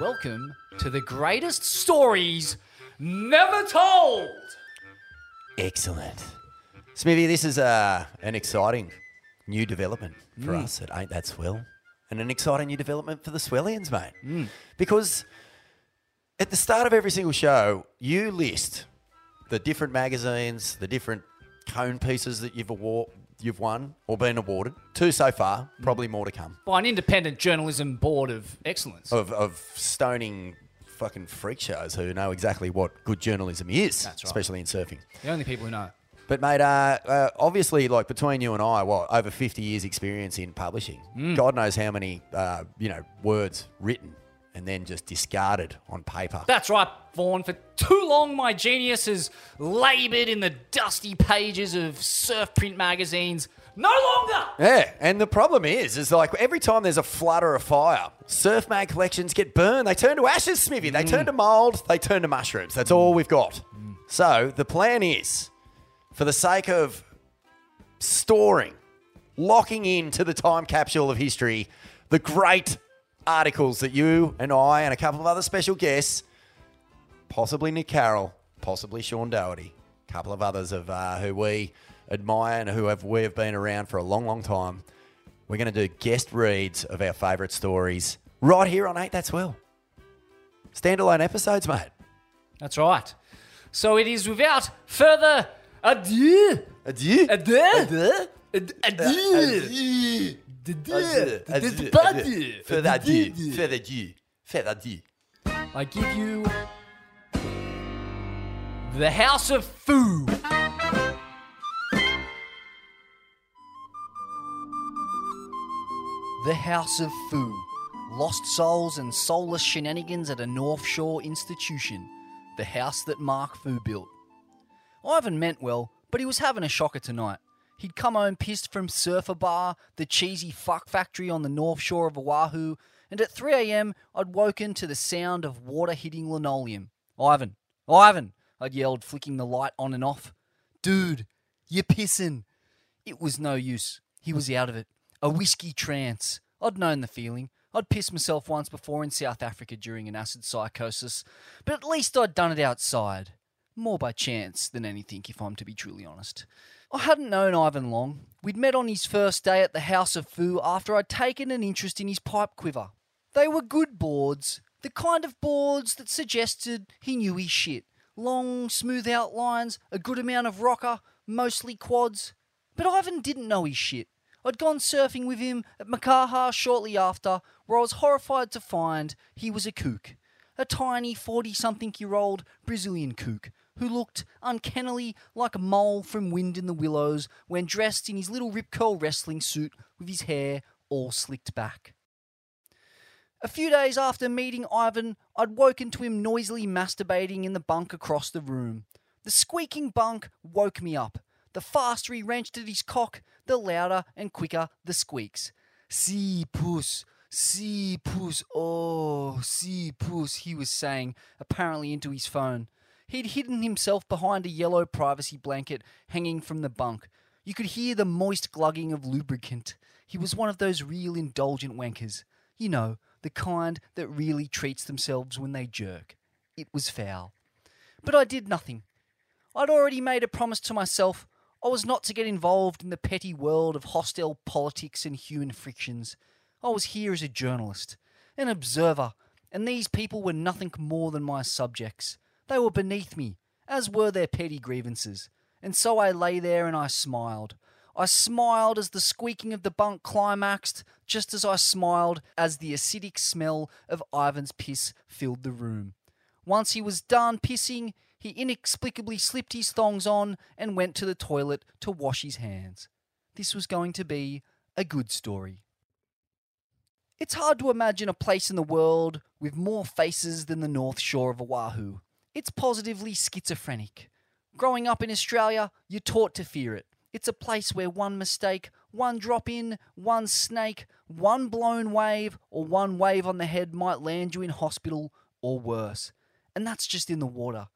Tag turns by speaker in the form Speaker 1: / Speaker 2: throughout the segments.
Speaker 1: Welcome to the greatest stories never told.
Speaker 2: Excellent. Smithy, this is uh, an exciting new development for us at Ain't That Swell. And an exciting new development for the Swellians, mate. Because at the start of every single show, you list the different magazines, the different cone pieces that you've award, you've won or been awarded. Two so far, probably more to come.
Speaker 1: By an independent journalism board of excellence.
Speaker 2: Of, of stoning fucking freak shows who know exactly what good journalism is,
Speaker 1: That's right.
Speaker 2: especially in surfing.
Speaker 1: The only people who know.
Speaker 2: But mate, uh, uh, obviously, like between you and I, what over fifty years' experience in publishing. God knows how many, uh, you know, words written and then just discarded on paper.
Speaker 1: That's right, Vaughan. For too long, my genius has laboured in the dusty pages of surf print magazines. No longer!
Speaker 2: yeah, and the problem is, is like every time there's a flood or a fire, surf mag collections get burned. They turn to ashes, Smithy. They turn mm. to mold. They turn to mushrooms. That's all we've got. Mm. So the plan is, for the sake of storing, locking into the time capsule of history, the great articles that you and I and a couple of other special guests, possibly Nick Carroll, possibly Sean Doherty, a couple of others of uh, who we admire and who have we have been around for a long, long time. We're going to do guest reads of our favourite stories right here on Ain't That Swell. Standalone episodes, mate.
Speaker 1: That's right. So it is without further ado.
Speaker 2: Adieu. Adieu.
Speaker 1: Adieu.
Speaker 2: Adieu.
Speaker 1: Adieu.
Speaker 2: Adieu.
Speaker 1: Adieu.
Speaker 2: Further adieu. Further adieu. Further adieu.
Speaker 1: I give you the House of Foo. The House of Foo. Lost souls and soulless shenanigans at a North Shore institution. The house that Mark Foo built. Ivan meant well, but he was having a shocker tonight. He'd come home pissed from Surfer Bar, the cheesy fuck factory on the north shore of Oahu, and at 3am I'd woken to the sound of water hitting linoleum. Ivan, Ivan, I'd yelled, flicking the light on and off. Dude, you're pissing. It was no use. He was out of it. A whiskey trance. I'd known the feeling. I'd pissed myself once before in South Africa during an acid psychosis, but at least I'd done it outside. More by chance than anything, if I'm to be truly honest. I hadn't known Ivan long. We'd met on his first day at the House of Foo after I'd taken an interest in his pipe quiver. They were good boards, the kind of boards that suggested he knew his shit. Long, smooth outlines, a good amount of rocker, mostly quads. But Ivan didn't know his shit. I'd gone surfing with him at Makaha shortly after, where I was horrified to find he was a kook. A tiny 40 something year old Brazilian kook who looked uncannily like a mole from Wind in the Willows when dressed in his little rip curl wrestling suit with his hair all slicked back. A few days after meeting Ivan, I'd woken to him noisily masturbating in the bunk across the room. The squeaking bunk woke me up. The faster he wrenched at his cock, the louder and quicker the squeaks. See, puss, see, puss, oh, see, puss, he was saying, apparently into his phone. He'd hidden himself behind a yellow privacy blanket hanging from the bunk. You could hear the moist glugging of lubricant. He was one of those real indulgent wankers. You know, the kind that really treats themselves when they jerk. It was foul. But I did nothing. I'd already made a promise to myself. I was not to get involved in the petty world of hostile politics and human frictions. I was here as a journalist, an observer, and these people were nothing more than my subjects. They were beneath me, as were their petty grievances. And so I lay there and I smiled. I smiled as the squeaking of the bunk climaxed, just as I smiled as the acidic smell of Ivan's piss filled the room. Once he was done pissing, he inexplicably slipped his thongs on and went to the toilet to wash his hands. This was going to be a good story. It's hard to imagine a place in the world with more faces than the North Shore of Oahu. It's positively schizophrenic. Growing up in Australia, you're taught to fear it. It's a place where one mistake, one drop in, one snake, one blown wave, or one wave on the head might land you in hospital or worse. And that's just in the water.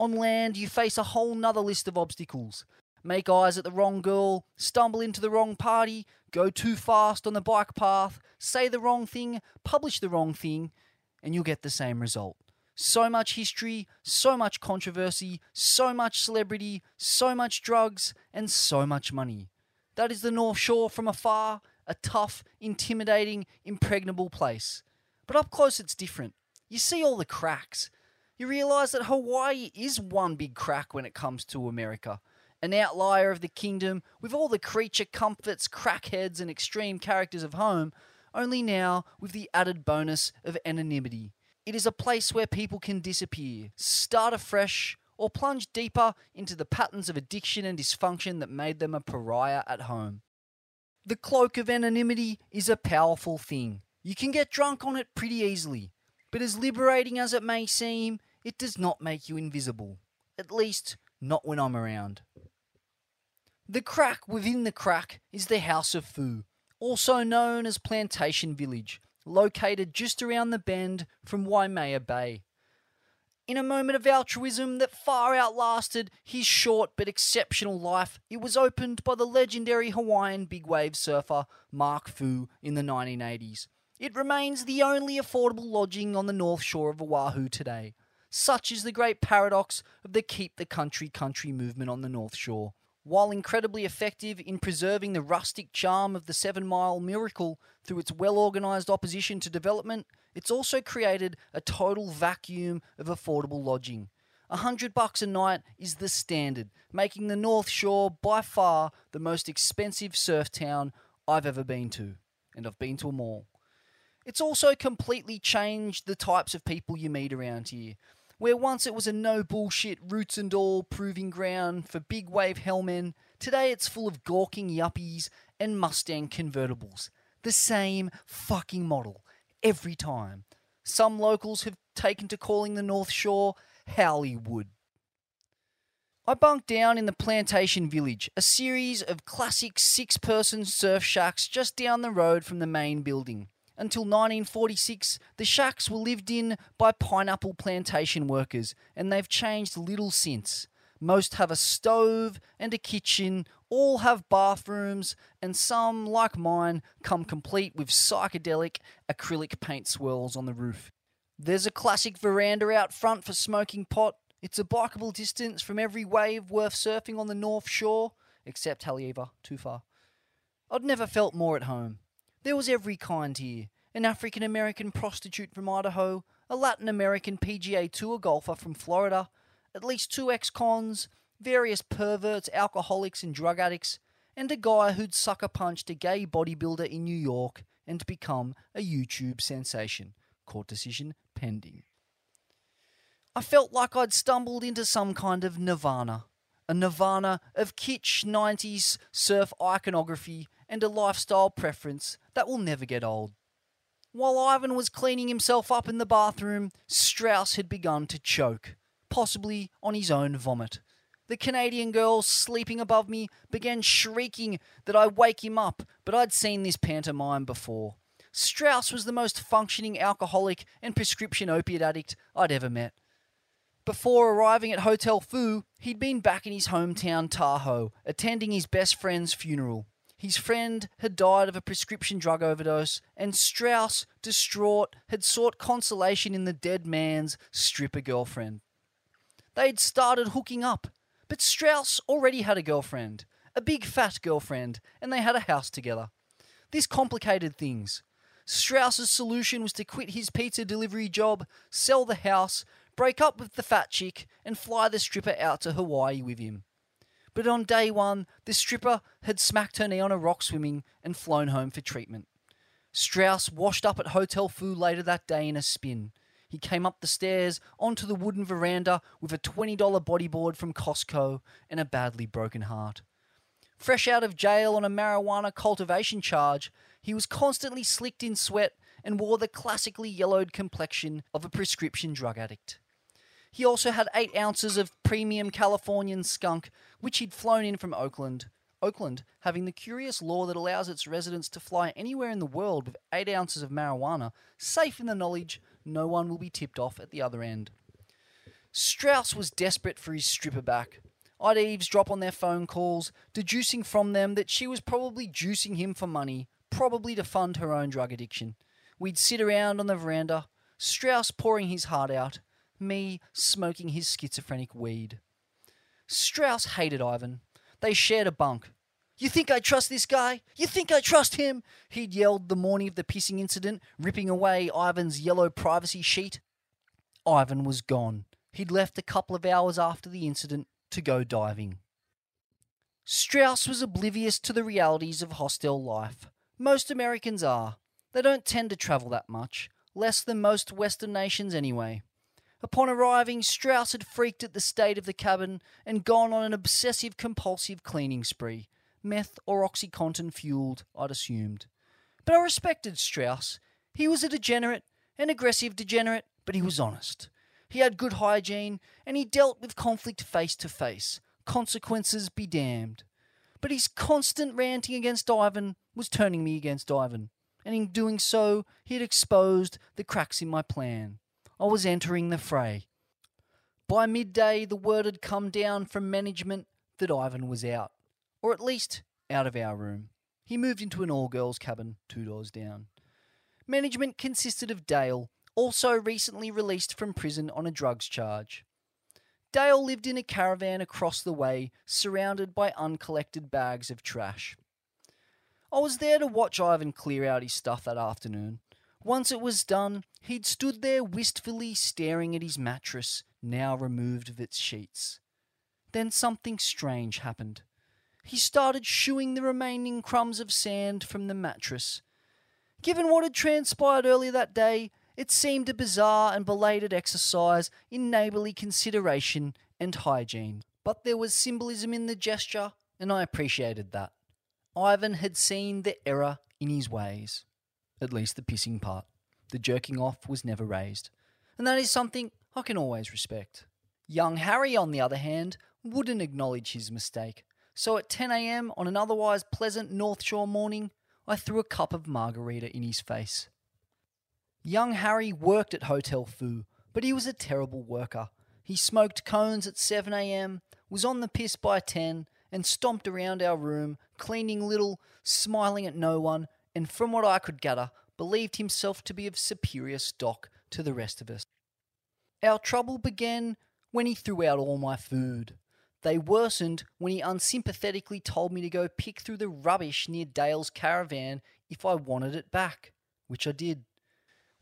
Speaker 1: On land, you face a whole nother list of obstacles. make eyes at the wrong girl, stumble into the wrong party, go too fast on the bike path, say the wrong thing, publish the wrong thing, and you'll get the same result. So much history, so much controversy, so much celebrity, so much drugs, and so much money. That is the North Shore from afar, a tough, intimidating, impregnable place. But up close, it's different. You see all the cracks. You realise that Hawaii is one big crack when it comes to America. An outlier of the kingdom, with all the creature comforts, crackheads, and extreme characters of home, only now with the added bonus of anonymity. It is a place where people can disappear, start afresh, or plunge deeper into the patterns of addiction and dysfunction that made them a pariah at home. The cloak of anonymity is a powerful thing. You can get drunk on it pretty easily, but as liberating as it may seem, it does not make you invisible. At least, not when I'm around. The crack within the crack is the House of Foo, also known as Plantation Village, located just around the bend from Waimea Bay. In a moment of altruism that far outlasted his short but exceptional life, it was opened by the legendary Hawaiian big wave surfer Mark Foo in the 1980s. It remains the only affordable lodging on the north shore of Oahu today. Such is the great paradox of the Keep the Country Country movement on the North Shore. While incredibly effective in preserving the rustic charm of the Seven Mile Miracle through its well organised opposition to development, it's also created a total vacuum of affordable lodging. A hundred bucks a night is the standard, making the North Shore by far the most expensive surf town I've ever been to, and I've been to them all. It's also completely changed the types of people you meet around here. Where once it was a no bullshit roots and all proving ground for big wave hellmen, today it's full of gawking yuppies and Mustang convertibles. The same fucking model, every time. Some locals have taken to calling the North Shore Hollywood. I bunked down in the Plantation Village, a series of classic six person surf shacks just down the road from the main building. Until 1946, the shacks were lived in by pineapple plantation workers, and they've changed little since. Most have a stove and a kitchen, all have bathrooms, and some, like mine, come complete with psychedelic acrylic paint swirls on the roof. There's a classic veranda out front for smoking pot. It's a bikeable distance from every wave worth surfing on the North Shore, except Haleiwa, too far. I'd never felt more at home. There was every kind here an African American prostitute from Idaho, a Latin American PGA Tour golfer from Florida, at least two ex cons, various perverts, alcoholics, and drug addicts, and a guy who'd sucker punched a gay bodybuilder in New York and become a YouTube sensation. Court decision pending. I felt like I'd stumbled into some kind of nirvana. A nirvana of kitsch 90s surf iconography and a lifestyle preference that will never get old. While Ivan was cleaning himself up in the bathroom, Strauss had begun to choke, possibly on his own vomit. The Canadian girl sleeping above me began shrieking that I wake him up, but I'd seen this pantomime before. Strauss was the most functioning alcoholic and prescription opiate addict I'd ever met. Before arriving at Hotel Foo, he'd been back in his hometown Tahoe, attending his best friend's funeral. His friend had died of a prescription drug overdose, and Strauss, distraught, had sought consolation in the dead man's stripper girlfriend. They'd started hooking up, but Strauss already had a girlfriend, a big fat girlfriend, and they had a house together. This complicated things. Strauss's solution was to quit his pizza delivery job, sell the house, break up with the fat chick, and fly the stripper out to Hawaii with him. But on day one, the stripper had smacked her knee on a rock swimming and flown home for treatment. Strauss washed up at Hotel Foo later that day in a spin. He came up the stairs onto the wooden veranda with a $20 bodyboard from Costco and a badly broken heart. Fresh out of jail on a marijuana cultivation charge, he was constantly slicked in sweat and wore the classically yellowed complexion of a prescription drug addict. He also had eight ounces of premium Californian skunk, which he'd flown in from Oakland. Oakland having the curious law that allows its residents to fly anywhere in the world with eight ounces of marijuana, safe in the knowledge no one will be tipped off at the other end. Strauss was desperate for his stripper back. I'd eavesdrop on their phone calls, deducing from them that she was probably juicing him for money, probably to fund her own drug addiction. We'd sit around on the veranda, Strauss pouring his heart out, me smoking his schizophrenic weed. Strauss hated Ivan. They shared a bunk. You think I trust this guy? You think I trust him? He'd yelled the morning of the pissing incident, ripping away Ivan's yellow privacy sheet. Ivan was gone. He'd left a couple of hours after the incident to go diving. Strauss was oblivious to the realities of hostel life. Most Americans are. They don't tend to travel that much, less than most Western nations anyway. Upon arriving, Strauss had freaked at the state of the cabin and gone on an obsessive compulsive cleaning spree, meth or Oxycontin fueled, I'd assumed. But I respected Strauss. He was a degenerate, an aggressive degenerate, but he was honest. He had good hygiene, and he dealt with conflict face to face. Consequences be damned. But his constant ranting against Ivan was turning me against Ivan, and in doing so, he had exposed the cracks in my plan. I was entering the fray. By midday, the word had come down from management that Ivan was out, or at least out of our room. He moved into an all girls cabin two doors down. Management consisted of Dale, also recently released from prison on a drugs charge. Dale lived in a caravan across the way, surrounded by uncollected bags of trash. I was there to watch Ivan clear out his stuff that afternoon. Once it was done, he'd stood there wistfully staring at his mattress, now removed of its sheets. Then something strange happened. He started shooing the remaining crumbs of sand from the mattress. Given what had transpired earlier that day, it seemed a bizarre and belated exercise in neighbourly consideration and hygiene. But there was symbolism in the gesture, and I appreciated that. Ivan had seen the error in his ways. At least the pissing part. The jerking off was never raised. And that is something I can always respect. Young Harry, on the other hand, wouldn't acknowledge his mistake. So at 10am on an otherwise pleasant North Shore morning, I threw a cup of margarita in his face. Young Harry worked at Hotel Foo, but he was a terrible worker. He smoked cones at 7am, was on the piss by 10, and stomped around our room, cleaning little, smiling at no one, and from what I could gather, believed himself to be of superior stock to the rest of us. Our trouble began when he threw out all my food. They worsened when he unsympathetically told me to go pick through the rubbish near Dale's caravan if I wanted it back, which I did.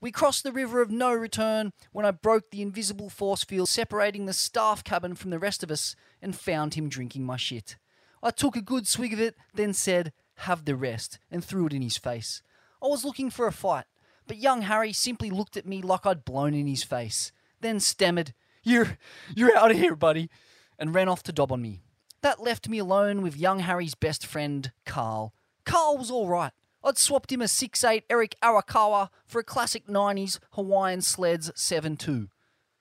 Speaker 1: We crossed the river of no return when I broke the invisible force field separating the staff cabin from the rest of us and found him drinking my shit. I took a good swig of it, then said, Have the rest, and threw it in his face. I was looking for a fight, but young Harry simply looked at me like I'd blown in his face, then stammered, You're, you're out of here, buddy, and ran off to dob on me. That left me alone with young Harry's best friend, Carl. Carl was all right. I'd swapped him a 6'8 Eric Arakawa for a classic 90s Hawaiian Sleds 7'2.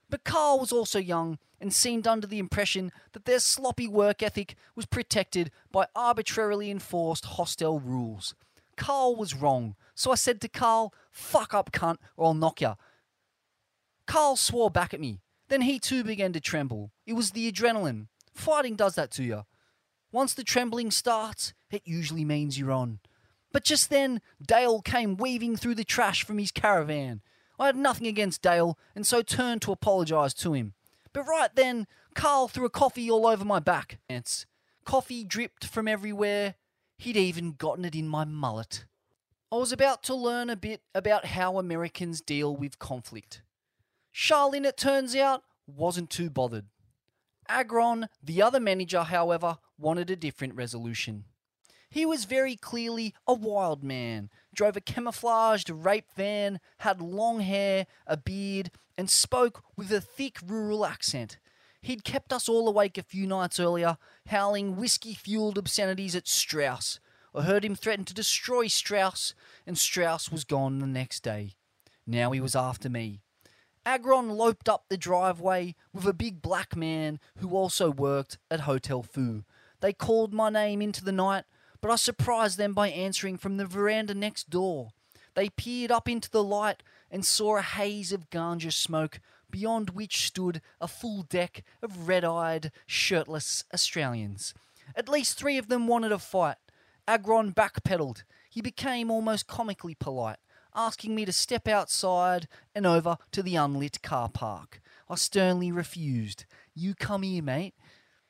Speaker 1: But Carl was also young and seemed under the impression that their sloppy work ethic was protected by arbitrarily enforced hostel rules. Carl was wrong, so I said to Carl, fuck up, cunt, or I'll knock ya. Carl swore back at me. Then he too began to tremble. It was the adrenaline. Fighting does that to you. Once the trembling starts, it usually means you're on. But just then, Dale came weaving through the trash from his caravan. I had nothing against Dale, and so turned to apologise to him. But right then, Carl threw a coffee all over my back. Coffee dripped from everywhere. He'd even gotten it in my mullet. I was about to learn a bit about how Americans deal with conflict. Charlene, it turns out, wasn't too bothered. Agron, the other manager, however, wanted a different resolution. He was very clearly a wild man, drove a camouflaged rape van, had long hair, a beard, and spoke with a thick rural accent. He'd kept us all awake a few nights earlier, howling whiskey fueled obscenities at Strauss. I heard him threaten to destroy Strauss, and Strauss was gone the next day. Now he was after me. Agron loped up the driveway with a big black man who also worked at Hotel Foo. They called my name into the night, but I surprised them by answering from the veranda next door. They peered up into the light and saw a haze of ganja smoke beyond which stood a full deck of red eyed, shirtless Australians. At least three of them wanted a fight. Agron backpedaled. He became almost comically polite, asking me to step outside and over to the unlit car park. I sternly refused. You come here, mate.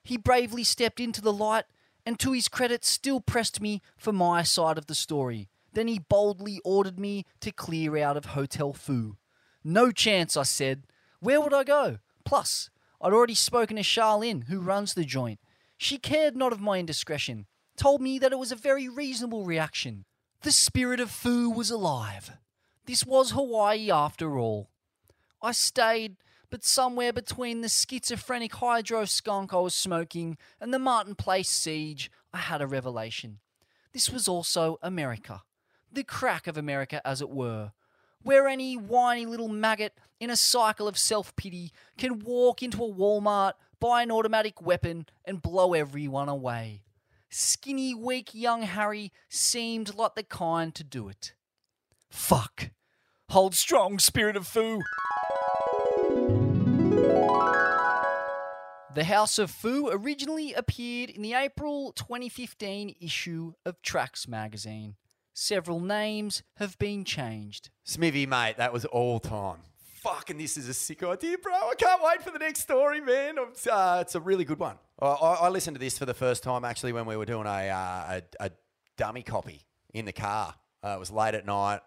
Speaker 1: He bravely stepped into the light and, to his credit, still pressed me for my side of the story. Then he boldly ordered me to clear out of Hotel Foo. No chance, I said. Where would I go? Plus, I'd already spoken to Charlene, who runs the joint. She cared not of my indiscretion, told me that it was a very reasonable reaction. The spirit of Foo was alive. This was Hawaii after all. I stayed, but somewhere between the schizophrenic hydro skunk I was smoking and the Martin Place siege, I had a revelation. This was also America. The crack of America, as it were, where any whiny little maggot in a cycle of self pity can walk into a Walmart, buy an automatic weapon, and blow everyone away. Skinny, weak young Harry seemed like the kind to do it. Fuck. Hold strong, spirit of Foo. The House of Foo originally appeared in the April 2015 issue of Tracks magazine. Several names have been changed.
Speaker 2: Smithy, mate, that was all time. Fucking, this is a sick idea, bro. I can't wait for the next story, man. It's, uh, it's a really good one. I, I, I listened to this for the first time actually when we were doing a, uh, a, a dummy copy in the car. Uh, it was late at night.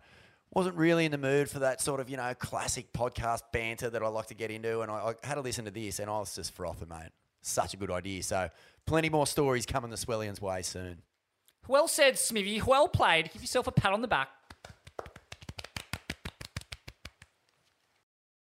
Speaker 2: Wasn't really in the mood for that sort of, you know, classic podcast banter that I like to get into. And I, I had to listen to this and I was just frothing, mate. Such a good idea. So, plenty more stories coming the Swellians way soon.
Speaker 3: Well said, Smithy. Well played. Give yourself a pat on the back.